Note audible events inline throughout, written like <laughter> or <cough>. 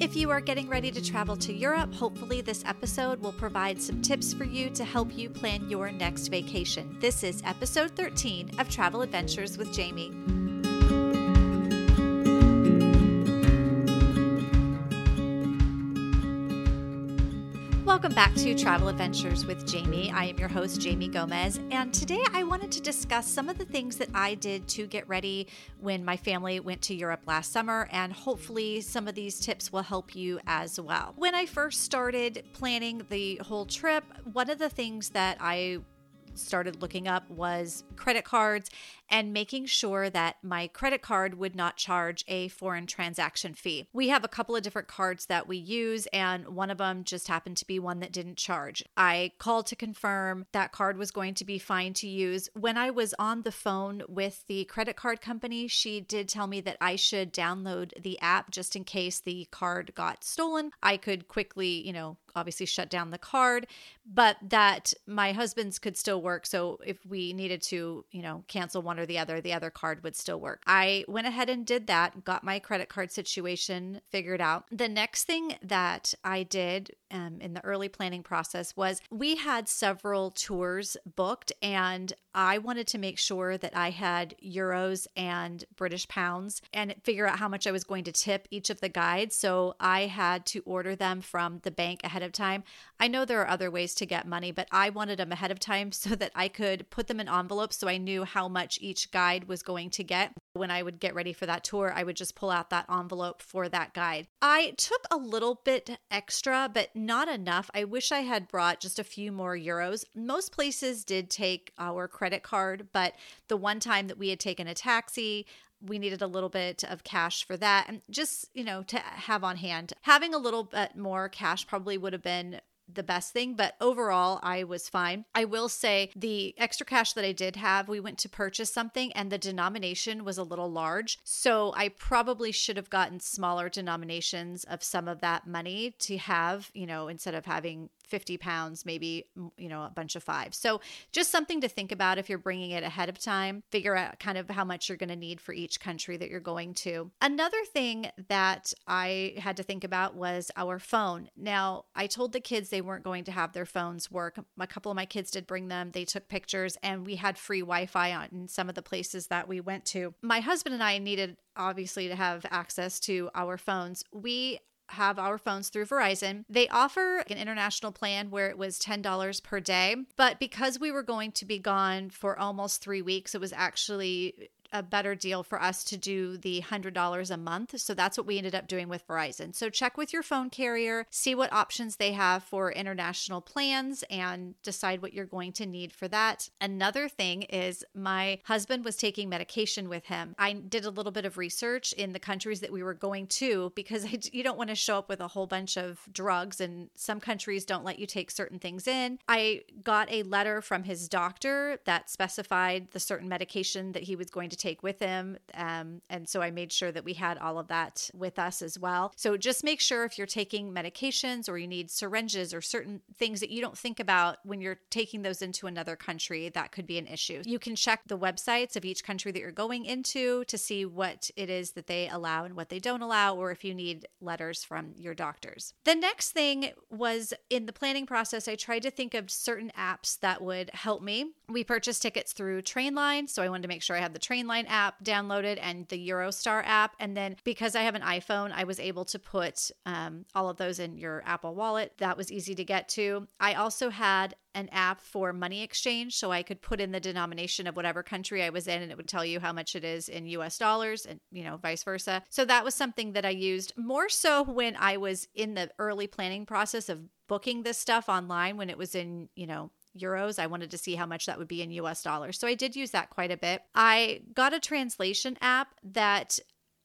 If you are getting ready to travel to Europe, hopefully this episode will provide some tips for you to help you plan your next vacation. This is episode 13 of Travel Adventures with Jaime. Welcome back to Travel Adventures with Jaime. I am your host, Jaime Gomez, and today I wanted to discuss some of the things that I did to get ready when my family went to Europe last summer, and hopefully some of these tips will help you as well. When I first started planning the whole trip, one of the things that I started looking up was credit cards and making sure that my credit card would not charge a foreign transaction fee. We have a couple of different cards that we use, and one of them just happened to be one that didn't charge. I called to confirm that card was going to be fine to use. When I was on the phone with the credit card company, she did tell me that I should download the app just in case the card got stolen. I could quickly, you know, obviously shut down the card, but that my husband's could still work. So if we needed to, you know, cancel one or the other, the other card would still work. I went ahead and did that, got my credit card situation figured out. The next thing that I did um, in the early planning process was we had several tours booked, and I wanted to make sure that I had euros and British pounds and figure out how much I was going to tip each of the guides. So I had to order them from the bank ahead of time. I know there are other ways to get money, but I wanted them ahead of time <laughs> so that I could put them in envelopes so I knew how much each guide was going to get. When I would get ready for that tour, I would just pull out that envelope for that guide. I took a little bit extra, but not enough. I wish I had brought just a few more euros. Most places did take our credit card, but the one time that we had taken a taxi, we needed a little bit of cash for that and just you know to have on hand having a little bit more cash probably would have been the best thing, but overall, I was fine. I will say the extra cash that I did have, we went to purchase something and the denomination was a little large. So I probably should have gotten smaller denominations of some of that money to have, you know, instead of having 50 pounds, maybe, you know, a bunch of five. So just something to think about if you're bringing it ahead of time, figure out kind of how much you're going to need for each country that you're going to. Another thing that I had to think about was our phone. Now, I told the kids they weren't going to have their phones work. A couple of my kids did bring them, they took pictures, and we had free Wi Fi on in some of the places that we went to. My husband and I needed obviously to have access to our phones. We have our phones through Verizon. They offer an international plan where it was $10 per day, but because we were going to be gone for almost 3 weeks, it was actually a better deal for us to do the $100 a month. So that's what we ended up doing with Verizon. So check with your phone carrier, see what options they have for international plans, and decide what you're going to need for that. Another thing is my husband was taking medication with him. I did a little bit of research in the countries that we were going to because <laughs> you don't want to show up with a whole bunch of drugs, and some countries don't let you take certain things in. I got a letter from his doctor that specified the certain medication that he was going to take with him. Um, and so I made sure that we had all of that with us as well. So just make sure if you're taking medications or you need syringes or certain things that you don't think about when you're taking those into another country, that could be an issue. You can check the websites of each country that you're going into to see what it is that they allow and what they don't allow, or if you need letters from your doctors. The next thing was in the planning process, I tried to think of certain apps that would help me. We purchased tickets through Trainline, so I wanted to make sure I had the Trainline app downloaded and the Eurostar app. And then because I have an iPhone, I was able to put um, all of those in your Apple Wallet. That was easy to get to. I also had an app for money exchange so I could put in the denomination of whatever country I was in and it would tell you how much it is in US dollars and you know vice versa. So that was something that I used more so when I was in the early planning process of booking this stuff online when it was in, you know, euros. I wanted to see how much that would be in US dollars. So I did use that quite a bit. I got a translation app that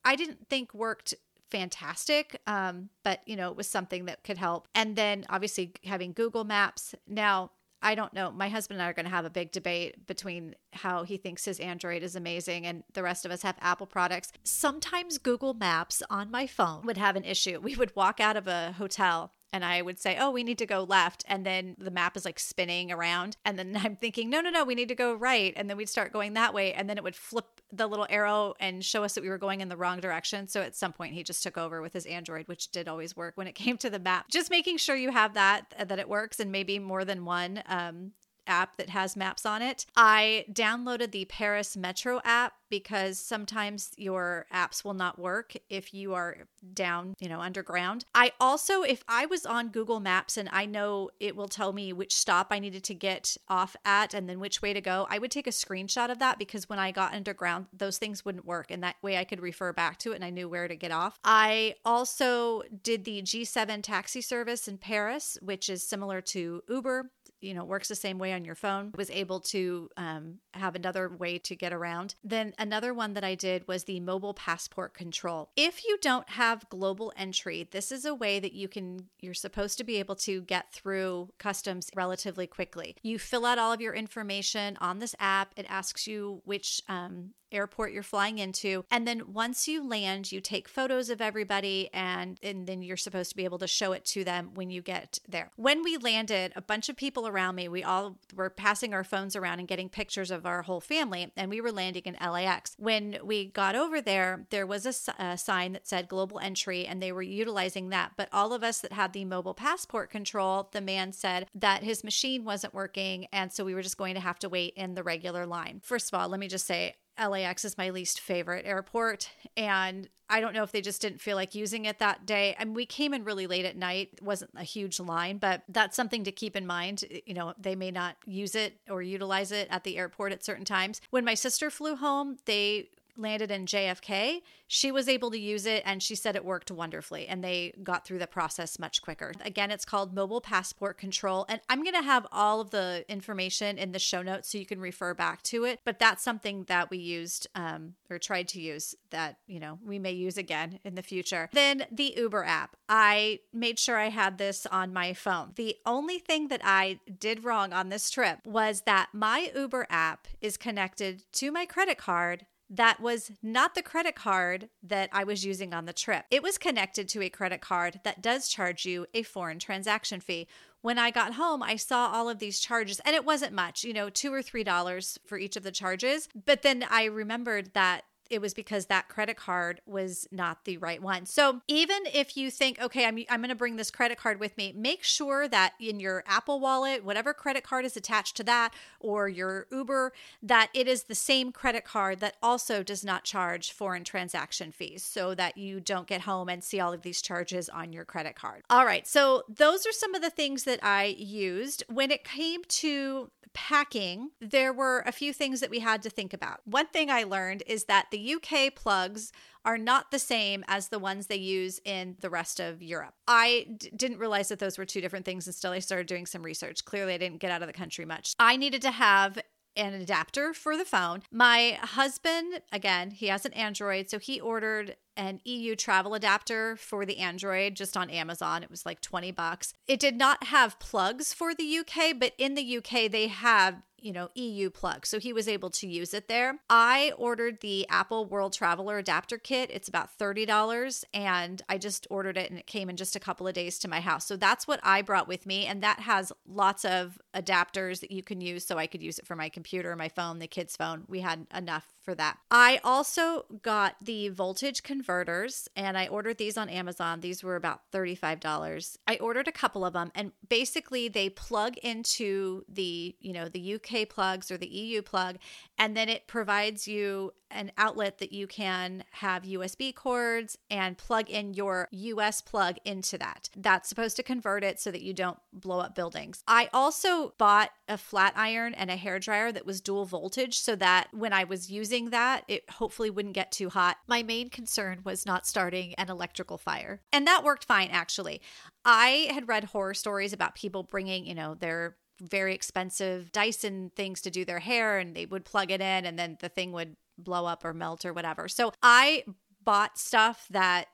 I didn't think worked fantastic um, but you know it was something that could help and then obviously having google maps now I don't know. My husband and I are going to have a big debate between how he thinks his Android is amazing and the rest of us have Apple products. Sometimes Google Maps on my phone would have an issue. We would walk out of a hotel and I would say, "Oh, we need to go left," and then the map is like spinning around, and then <laughs> I'm thinking, "No, no, no, we need to go right," and then we'd start going that way, and then it would flip the little arrow and show us that we were going in the wrong direction. So at some point, he just took over with his Android, which did always work when it <laughs> came to the map. Just making sure you have that that it works, and maybe more than one. Um, app that has maps on it. I downloaded the Paris Metro app because sometimes your apps will not work if you are down, you know, underground. I also, if I was on Google Maps and I know it will tell me which stop I needed to get off at and then which way to go, I would take a screenshot of that because when I got underground, those things wouldn't work. And that way I could refer back to it and I knew where to get off. I also did the G7 taxi service in Paris, which is similar to Uber you know works the same way on your phone was able to um, have another way to get around. Then another one that i did was the mobile passport control. If you don't have global entry this is a way that you can you're supposed to be able to get through customs relatively quickly. You fill out all of your information on this app. It asks you which um, airport you're flying into. And then once you land, you take photos of everybody and, and then you're supposed to be able to show it to them when you get there. When we landed, a bunch of people around me, we all were passing our phones around and getting pictures of our whole family, and we were landing in LAX. When we got over there, there was a, a sign that said global entry, and they were utilizing that. But all of us that had the mobile passport control, the man said that his machine wasn't working. And so we were just going to have to wait in the regular line. First of all, let me just say, LAX is my least favorite airport. And I don't know if they just didn't feel like using it that day. I mean, we came in really late at night. It wasn't a huge line, but that's something to keep in mind. You know, they may not use it or utilize it at the airport at certain times. When my sister flew home, they landed in JFK, she was able to use it and she said it worked wonderfully and they got through the process much quicker. Again, it's called Mobile Passport Control. And I'm going to have all of the information in the show notes so you can refer back to it. But that's something that we used um, or tried to use that, you know, we may use again in the future. Then the Uber app. I made sure I had this on my phone. The only thing that I did wrong on this trip was that my Uber app is connected to my credit card that was not the credit card that I was using on the trip. It was connected to a credit card that does charge you a foreign transaction fee. When I got home, I saw all of these charges, and it wasn't much, you know, two or three dollars for each of the charges. But then I remembered that it was because that credit card was not the right one. So even if you think, okay, I'm, I'm going to bring this credit card with me, make sure that in your Apple wallet, whatever credit card is attached to that, or your Uber, that it is the same credit card that also does not charge foreign transaction fees so that you don't get home and see all of these charges on your credit card. All right. So those are some of the things that I used. When it came to packing, there were a few things that we had to think about. One thing I learned is that the UK plugs are not the same as the ones they use in the rest of Europe. I d- didn't realize that those were two different things until I started doing some research. Clearly, I didn't get out of the country much. I needed to have an adapter for the phone. My husband, again, he has an Android, so he ordered an EU travel adapter for the Android just on Amazon. It was like 20 bucks. It did not have plugs for the UK, but in the UK, they have you know, EU plug. So he was able to use it there. I ordered the Apple World Traveler adapter kit. It's about $30 and I just ordered it and it came in just a couple of days to my house. So that's what I brought with me and that has lots of adapters that you can use so I could use it for my computer, my phone, the kids' phone. We had enough for that. I also got the voltage converters and I ordered these on Amazon. These were about $35. I ordered a couple of them and basically they plug into the, you know, the UK plugs or the EU plug and then it provides you an outlet that you can have USB cords and plug in your US plug into that. That's supposed to convert it so that you don't blow up buildings. I also bought a flat iron and a hair dryer that was dual voltage so that when I was using that, it hopefully wouldn't get too hot. My main concern was not starting an electrical fire. And that worked fine actually. I had read horror stories about people bringing, you know, their very expensive Dyson things to do their hair and they would plug it in and then the thing would blow up or melt or whatever. So I bought stuff that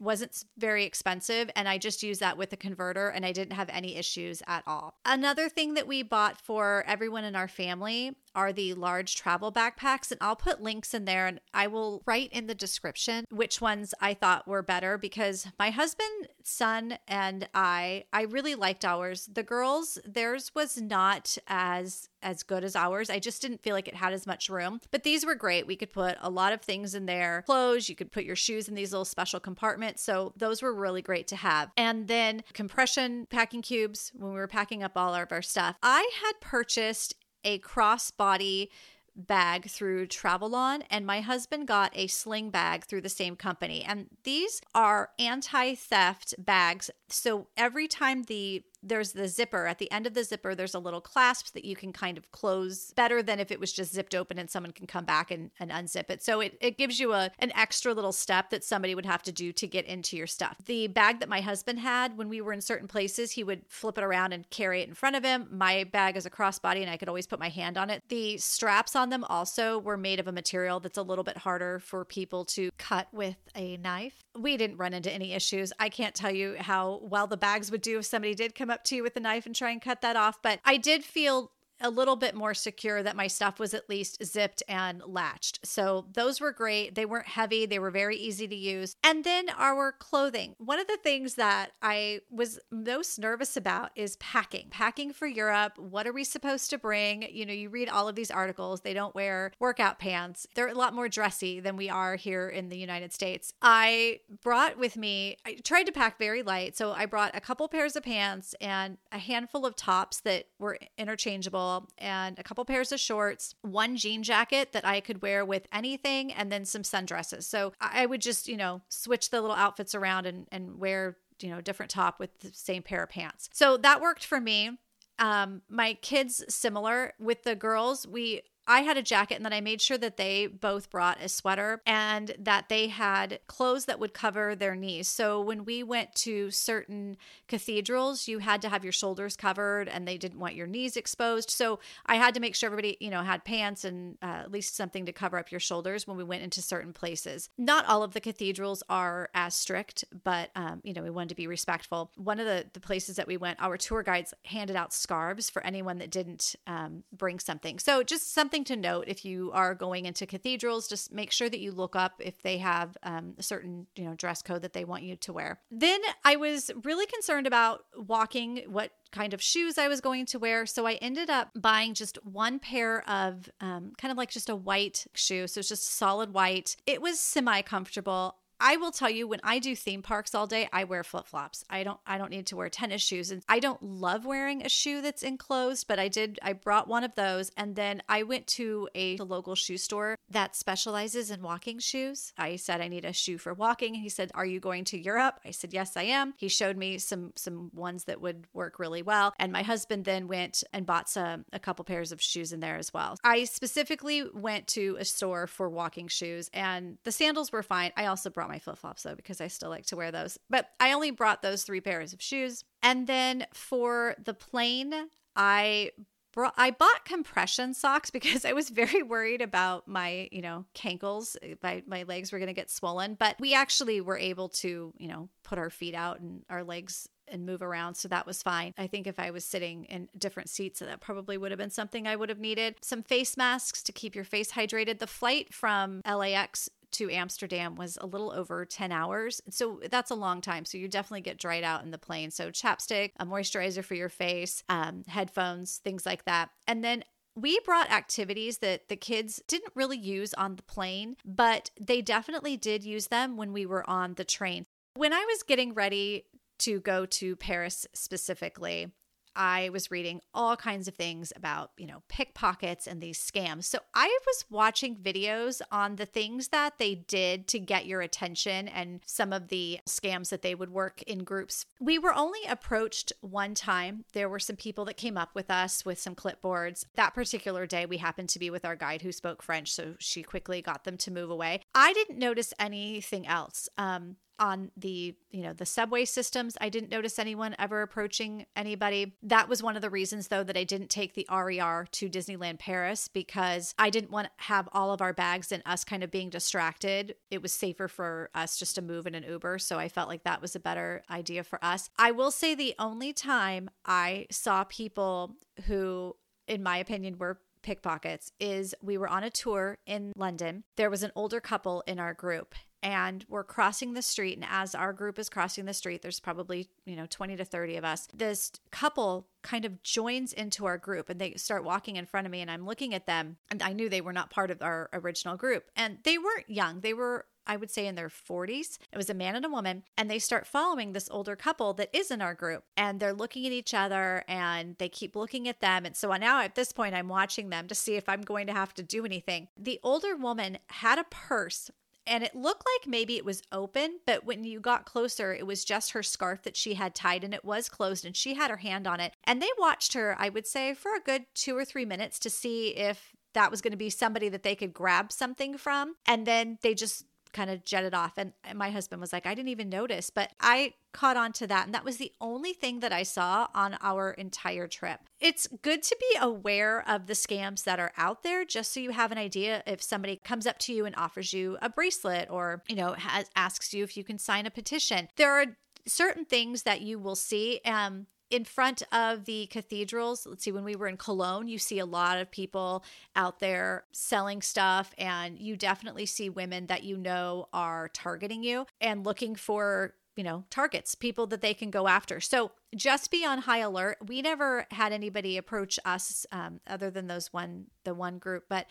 wasn't very expensive and I just used that with a converter and I didn't have any issues at all. Another thing that we bought for everyone in our family are the large travel backpacks. And I'll put links in there and I will write in the description which ones I thought were better because my husband, son, and I, I really liked ours. The girls, theirs was not as as good as ours. I just didn't feel like it had as much room. But these were great. We could put a lot of things in there clothes, you could put your shoes in these little special compartments. So those were really great to have. And then compression packing cubes when we were packing up all of our stuff. I had purchased a crossbody bag through Travelon, and my husband got a sling bag through the same company. And these are anti theft bags. So every time the there's the zipper. At the end of the zipper there's a little clasp that you can kind of close better than if it was just zipped open and someone can come back and, and unzip it. So it, it gives you a an extra little step that somebody would have to do to get into your stuff. The bag that my husband had when we were in certain places he would flip it around and carry it in front of him. My bag is a crossbody and i could always put my hand on it. The straps on them also were made of a material that's a little bit harder for people to cut with a knife. We didn't run into any issues. I can't tell you how well the bags would do if somebody did come up to you with a knife and try and cut that off. But I did feel a little bit more secure that my stuff was at least zipped and latched. So those were great. They weren't heavy, they were very easy to use. And then our clothing. One of the things that I was most nervous about is packing. Packing for Europe. What are we supposed to bring? You know, you read all of these articles, they don't wear workout pants. They're a lot more dressy than we are here in the United States. I brought with me, I tried to pack very light. So I brought a couple pairs of pants and a handful of tops that were interchangeable and a couple pairs of shorts, one jean jacket that I could wear with anything, and then some sundresses. So I would just, you know, switch the little outfits around and, and wear, you know, different top with the same pair of pants. So that worked for me. Um, my kids, similar with the girls, we I had a jacket and then I made sure that they both brought a sweater and that they had clothes that would cover their knees. So when we went to certain cathedrals, you had to have your shoulders covered and they didn't want your knees exposed. So I had to make sure everybody, you know, had pants and uh, at least something to cover up your shoulders when we went into certain places. Not all of the cathedrals are as strict, but, um, you know, we wanted to be respectful. One of the, the places that we went, our tour guides handed out scarves for anyone that didn't um, bring something. So just something something to note if you are going into cathedrals. Just make sure that you look up if they have um, a certain you know dress code that they want you to wear. Then I was really concerned about walking. What kind of shoes I was going to wear. So I ended up buying just one pair of um, kind of like just a white shoe. So it's just solid white. It was semi comfortable. I will tell you when I do theme parks all day, I wear flip-flops. I don't I don't need to wear tennis shoes and I don't love wearing a shoe that's enclosed, but I did I brought one of those and then I went to a local shoe store that specializes in walking shoes. I said I need a shoe for walking and he said, "Are you going to Europe?" I said, "Yes, I am." He showed me some some ones that would work really well, and my husband then went and bought some a couple pairs of shoes in there as well. I specifically went to a store for walking shoes and the sandals were fine. I also brought brought my flip flops though because I still like to wear those. But I only brought those three pairs of shoes. And then for the plane, I brought I bought compression socks <laughs> because I was very worried about my, you know, cankles. Eh, my my legs were to get swollen, but we actually were able to, you know, put our feet out and our legs and move around. So that was fine. I think if I was sitting in different seats, that probably would have been something I would have needed. Some face masks to keep your face hydrated. The flight from LAX to Amsterdam was a little over 10 hours. So that's a long time. So you definitely get dried out in the plane. So chapstick, a moisturizer for your face, um, headphones, things like that. And then we brought activities that the kids didn't really use on the plane, but they definitely did use them when we were on the train. When I was getting ready to go to Paris specifically, I was reading all kinds of things about, you know, pickpockets and these scams. So I was watching videos on the things that they did to get your attention and some of the scams that they would work in groups. We were only approached one time. There were some people that came up with us with some clipboards. That particular day, we happened to be with our guide who spoke French, so she quickly got them to move away. I didn't notice anything else. Um, on the you know the subway systems. I didn't notice anyone ever approaching anybody. That was one of the reasons though that i didn't take the rer to disneyland paris because i didn't want to have all of our bags and us kind of being distracted. It was safer for us just to move in an uber so i felt like that was a better idea for us. I will say the only time i saw people who in my opinion were pickpockets is we were on a tour in London. There was an older couple in our group and we're crossing the street and as our group is crossing the street there's probably you know 20 to 30 of us this couple kind of joins into our group and they start walking in front of me and i'm looking at them and i knew they were not part of our original group and they weren't young they were I would say in their 40s. It was a man and a woman, and they start following this older couple that is in our group. And they're looking at each other and they keep looking at them. And so now at this point, I'm watching them to see if I'm going to have to do anything. The older woman had a purse and it looked like maybe it was open, but when you got closer, it was just her scarf that she had tied and it was closed and she had her hand on it. And they watched her, I would say, for a good two or three minutes to see if that was going to be somebody that they could grab something from. And then they just kind of jetted off. And my husband was like, I didn't even notice, but I caught on to that. And that was the only thing that I saw on our entire trip. It's good to be aware of the scams that are out there just so you have an idea if somebody comes up to you and offers you a bracelet or, you know, has, asks you if you can sign a petition. There are certain things that you will see um in front of the cathedrals, let's see, when we were in Cologne, you see a lot of people out there selling stuff, and you definitely see women that you know are targeting you and looking for you know targets people that they can go after. So just be on high alert. We never had anybody approach us um, other than those one the one group but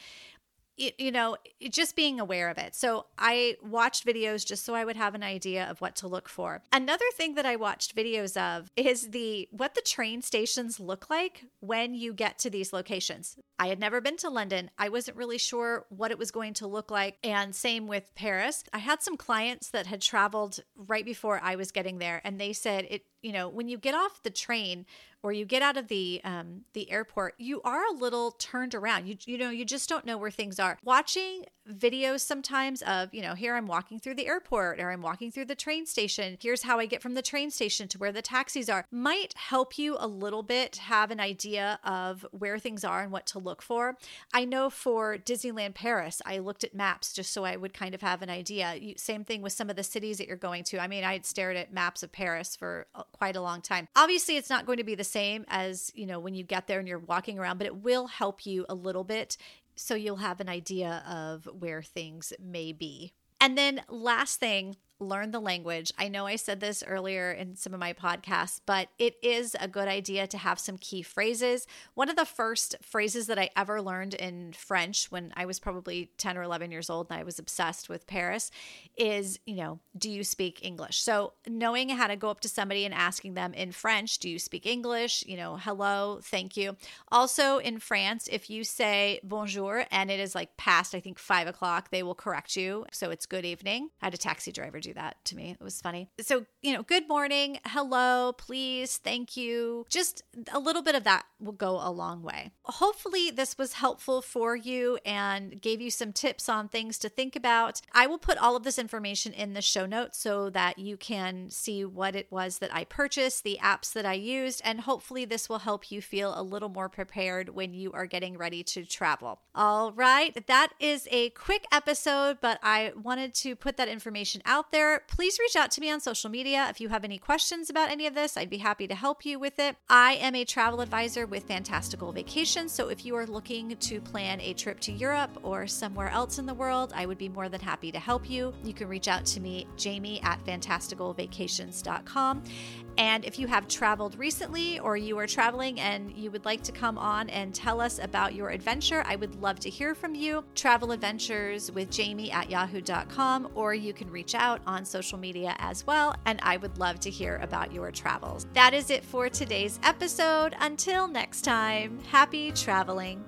it, you know, just being aware of it. So I watched videos just so I would have an idea of what to look for. Another thing that I watched videos of is the what the train stations look like when you get to these locations. I had never been to London. I wasn't really sure what it was going to look like. And same with Paris. I had some clients that had traveled right before I was getting there and they said it, you know, when you get off the train or you get out of the um, the airport, you are a little turned around. You you know you just don't know where things are. Watching videos sometimes of you know here I'm walking through the airport or I'm walking through the train station. Here's how I get from the train station to where the taxis are. Might help you a little bit have an idea of where things are and what to look for. I know for Disneyland Paris, I looked at maps just so I would kind of have an idea. You, same thing with some of the cities that you're going to. I mean, I had stared at maps of Paris for quite a long time. Obviously, it's not going to be the same as, you know, when you get there and you're walking around, but it will help you a little bit so you'll have an idea of where things may be. And then last thing, learn the language. I know I said this earlier in some of my podcasts, but it is a good idea to have some key phrases. One of the first phrases that I ever learned in French when I was probably 10 or 11 years old and I was obsessed with Paris is, you know, do you speak English? So, knowing how to go up to somebody and asking them in French, do you speak English? You know, hello, thank you. Also, in France, if you say bonjour and it is like past, I think, five o'clock, they will correct you. So, it's good evening. I had a taxi driver that to me. It was funny. So, you know, good morning, hello, please, thank you. Just a little bit of that will go a long way. Hopefully, this was helpful for you and gave you some tips on things to think about. I will put all of this information in the show notes so that you can see what it was that I purchased, the apps that I used, and hopefully, this will help you feel a little more prepared when you are getting ready to travel. All right, that is a quick episode, but I wanted to put that information out there. Please reach out to me on social media if you have any questions about any of this. I'd be happy to help you with it. I am a travel advisor with Fantastical Vacations. So if you are looking to plan a trip to Europe or somewhere else in the world, I would be more than happy to help you. You can reach out to me, Jaime at fantasticalvacations.com. And if you have traveled recently or you are traveling and you would like to come on and tell us about your adventure, I would love to hear from you. Travel adventures with Jaime at yahoo.com, or you can reach out on social media as well. And I would love to hear about your travels. That is it for today's episode. Until next time, happy traveling.